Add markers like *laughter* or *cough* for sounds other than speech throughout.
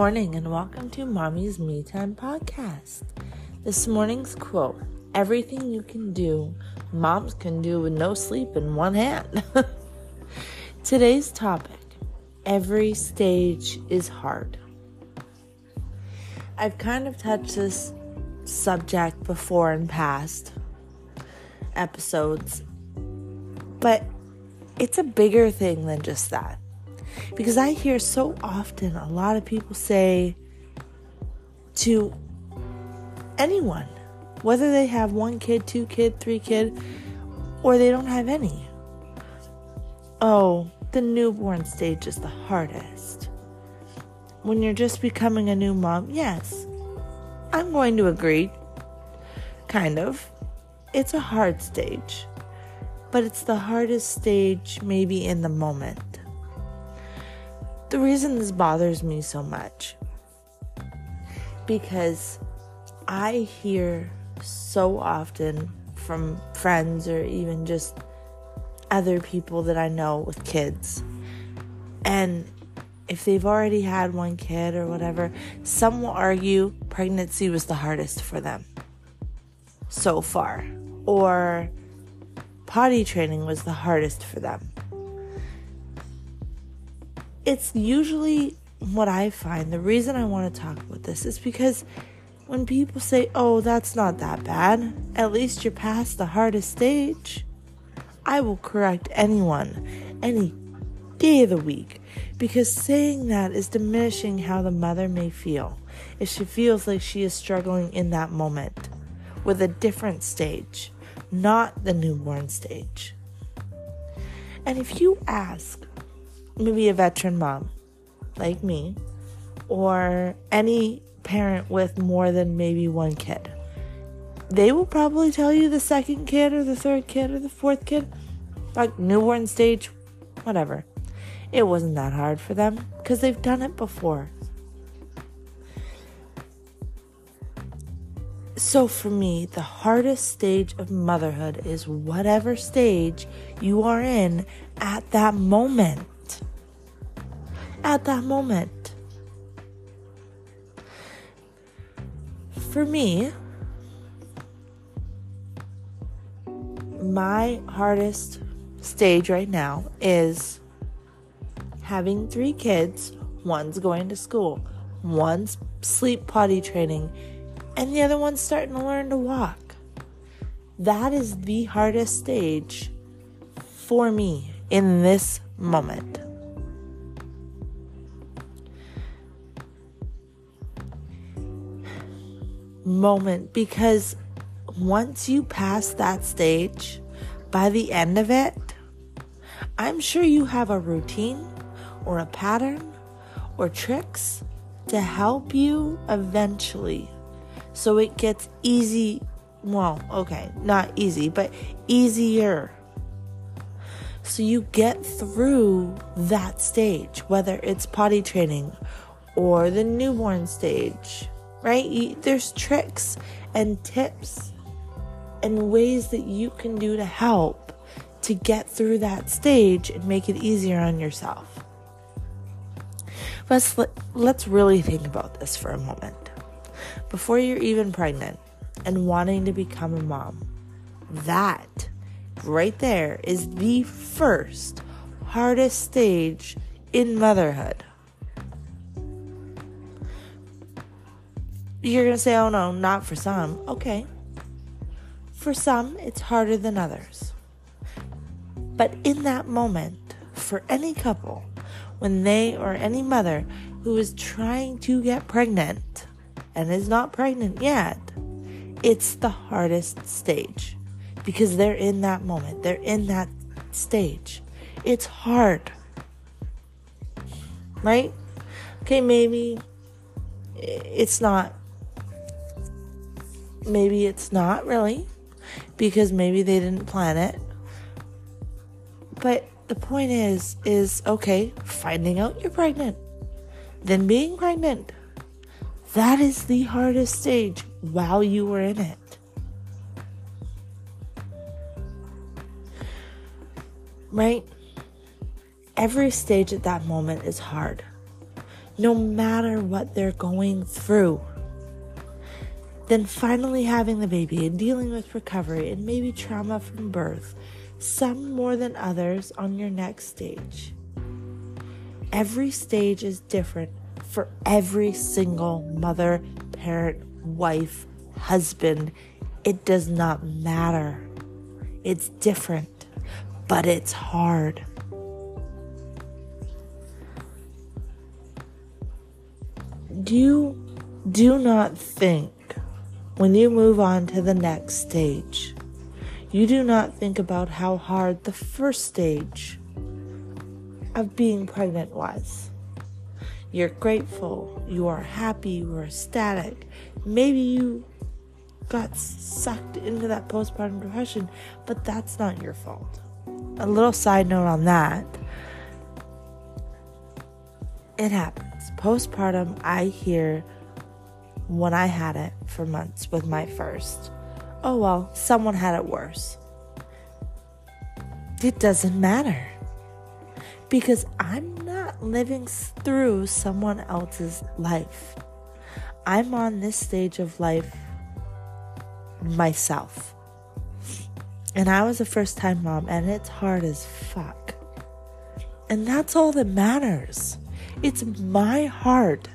morning and welcome to Mommy's Me Time podcast. This morning's quote Everything you can do, moms can do with no sleep in one hand. *laughs* Today's topic Every stage is hard. I've kind of touched this subject before in past episodes, but it's a bigger thing than just that. Because I hear so often a lot of people say to anyone, whether they have one kid, two kid, three kid, or they don't have any. Oh, the newborn stage is the hardest. When you're just becoming a new mom, yes, I'm going to agree. Kind of. It's a hard stage, but it's the hardest stage maybe in the moment. The reason this bothers me so much because I hear so often from friends or even just other people that I know with kids. And if they've already had one kid or whatever, some will argue pregnancy was the hardest for them so far, or potty training was the hardest for them it's usually what I find. The reason I want to talk about this is because when people say, oh, that's not that bad, at least you're past the hardest stage, I will correct anyone any day of the week because saying that is diminishing how the mother may feel if she feels like she is struggling in that moment with a different stage, not the newborn stage. And if you ask maybe a veteran mom like me or any parent with more than maybe one kid. They will probably tell you the second kid or the third kid or the fourth kid, like newborn stage, whatever. It wasn't that hard for them because they've done it before. So, for me, the hardest stage of motherhood is whatever stage you are in at that moment at that moment. For me, my hardest stage right now is having three kids. One's going to school, one's sleep potty training, and the other one's starting to learn to walk. That is the hardest stage for me in this moment. Moment because once you pass that stage, by the end of it, I'm sure you have a routine or a pattern or tricks to help you eventually so it gets easy. Well, okay, not easy, but easier. So you get through that stage, whether it's potty training or the newborn stage right? There's tricks and tips and ways that you can do to help to get through that stage and make it easier on yourself. Let's let's really think about this for a moment. Before you're even pregnant and wanting to become a mom, that right there is the first hardest stage in motherhood. You're going to say, oh no, not for some. Okay. For some, it's harder than others. But in that moment, for any couple, when they or any mother who is trying to get pregnant and is not pregnant yet, it's the hardest stage because they're in that moment, they're in that stage. It's hard. Right? Okay, maybe it's not maybe it's not really because maybe they didn't plan it. But the point is is okay, finding out you're pregnant, then being pregnant. That is the hardest stage while you were in it. Right? Every stage at that moment is hard. no matter what they're going through. Then finally having the baby and dealing with recovery and maybe trauma from birth, some more than others on your next stage. Every stage is different for every single mother, parent, wife, husband. It does not matter. It's different, but it's hard. You do not think when you move on to the next stage, you do not think about how hard the first stage of being pregnant was. You're grateful, you are happy, you are ecstatic. Maybe you got sucked into that postpartum depression, but that's not your fault. A little side note on that it happens. Postpartum, I hear when I had it for months with my first. Oh well, someone had it worse. It doesn't matter because I'm not living through someone else's life. I'm on this stage of life myself. And I was a first time mom, and it's hard as fuck. And that's all that matters. It's my heart.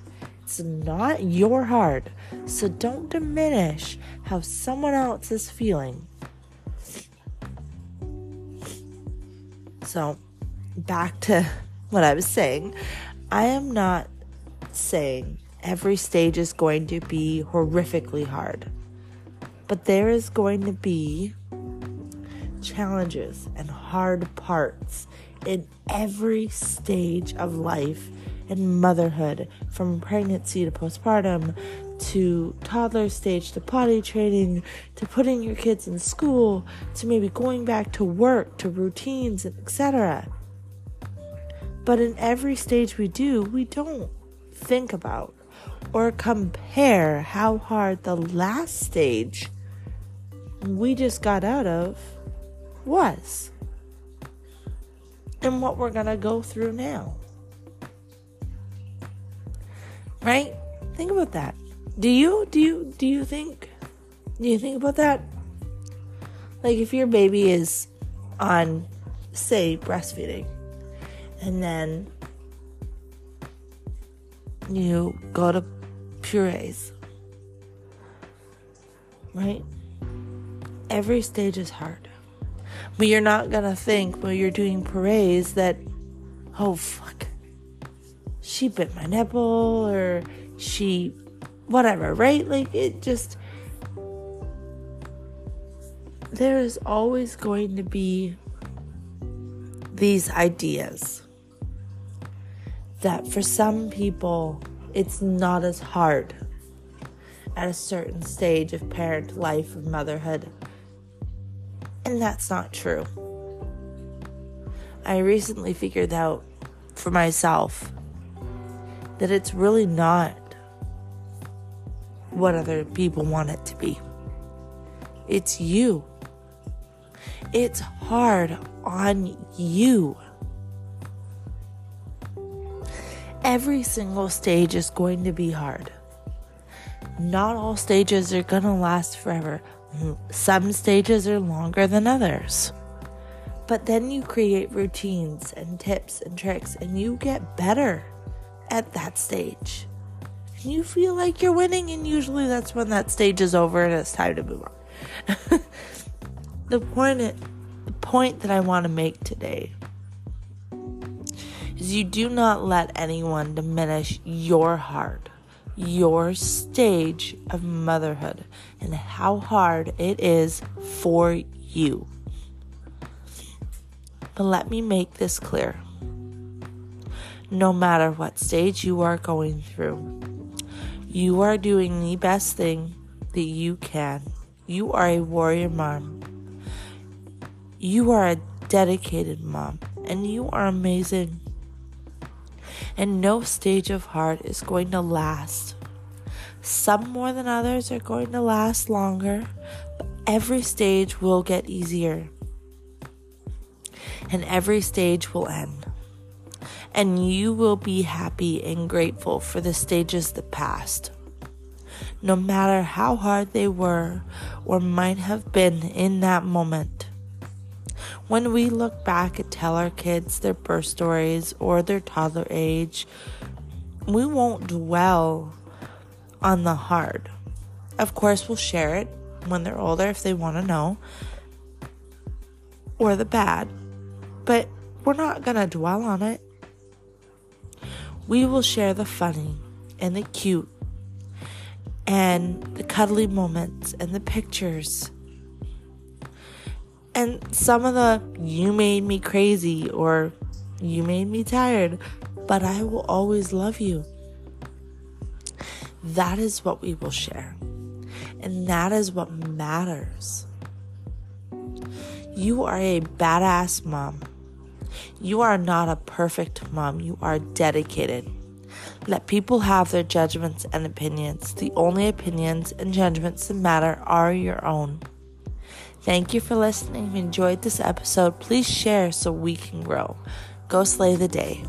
It's not your heart. So don't diminish how someone else is feeling. So, back to what I was saying. I am not saying every stage is going to be horrifically hard, but there is going to be challenges and hard parts in every stage of life and motherhood from pregnancy to postpartum to toddler stage to potty training to putting your kids in school to maybe going back to work to routines etc but in every stage we do we don't think about or compare how hard the last stage we just got out of was and what we're going to go through now Right? Think about that. Do you do you do you think do you think about that? Like if your baby is on say breastfeeding and then you go to purees. Right? Every stage is hard. But you're not gonna think when you're doing purees that, oh fuck, she bit my nipple or she whatever, right? Like it just there is always going to be these ideas that for some people it's not as hard at a certain stage of parent life of motherhood. And that's not true. I recently figured out for myself that it's really not what other people want it to be. It's you. It's hard on you. Every single stage is going to be hard. Not all stages are going to last forever. Some stages are longer than others. But then you create routines and tips and tricks and you get better at that stage. You feel like you're winning, and usually that's when that stage is over and it's time to move on. *laughs* the point, the point that I want to make today is you do not let anyone diminish your heart, your stage of motherhood, and how hard it is for you. But let me make this clear no matter what stage you are going through. You are doing the best thing that you can. You are a warrior mom. You are a dedicated mom, and you are amazing. And no stage of heart is going to last. Some more than others are going to last longer, but every stage will get easier. And every stage will end and you will be happy and grateful for the stages that passed. No matter how hard they were or might have been in that moment. When we look back and tell our kids their birth stories or their toddler age, we won't dwell on the hard. Of course, we'll share it when they're older if they want to know, or the bad, but we're not going to dwell on it. We will share the funny and the cute and the cuddly moments and the pictures. And some of the you made me crazy or you made me tired, but I will always love you. That is what we will share. And that is what matters. You are a badass mom. You are not a perfect mom. You are dedicated. Let people have their judgments and opinions. The only opinions and judgments that matter are your own. Thank you for listening. If you enjoyed this episode, please share so we can grow. Go slay the day.